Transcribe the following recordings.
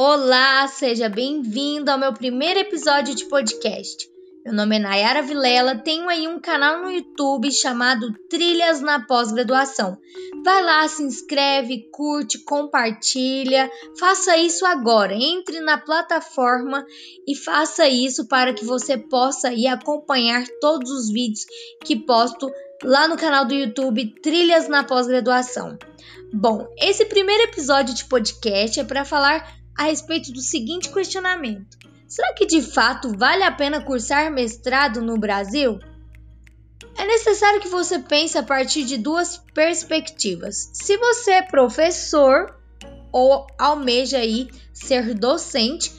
Olá, seja bem-vindo ao meu primeiro episódio de podcast. Meu nome é Nayara Vilela, tenho aí um canal no YouTube chamado Trilhas na Pós-Graduação. Vai lá, se inscreve, curte, compartilha, faça isso agora. Entre na plataforma e faça isso para que você possa ir acompanhar todos os vídeos que posto lá no canal do YouTube Trilhas na Pós-Graduação. Bom, esse primeiro episódio de podcast é para falar a respeito do seguinte questionamento: será que de fato vale a pena cursar mestrado no Brasil? É necessário que você pense a partir de duas perspectivas. Se você é professor ou almeja aí ser docente,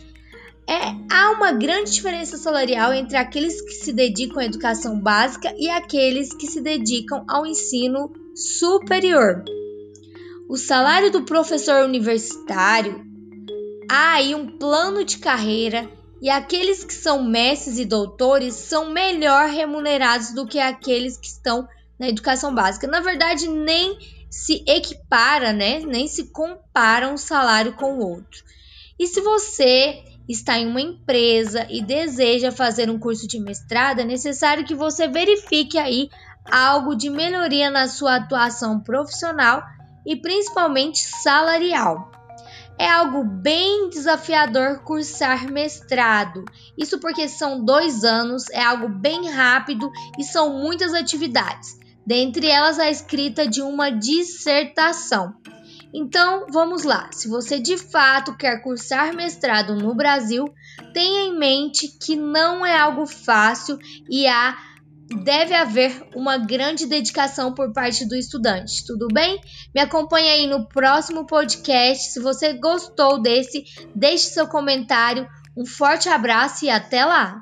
é, há uma grande diferença salarial entre aqueles que se dedicam à educação básica e aqueles que se dedicam ao ensino superior. O salário do professor universitário há aí um plano de carreira e aqueles que são mestres e doutores são melhor remunerados do que aqueles que estão na educação básica. Na verdade, nem se equipara, né? Nem se compara um salário com o outro. E se você está em uma empresa e deseja fazer um curso de mestrado, é necessário que você verifique aí algo de melhoria na sua atuação profissional e principalmente salarial. É algo bem desafiador cursar mestrado. Isso porque são dois anos, é algo bem rápido e são muitas atividades, dentre elas a escrita de uma dissertação. Então, vamos lá. Se você de fato quer cursar mestrado no Brasil, tenha em mente que não é algo fácil e há deve haver uma grande dedicação por parte do estudante, tudo bem? Me acompanhe aí no próximo podcast. Se você gostou desse, deixe seu comentário. Um forte abraço e até lá!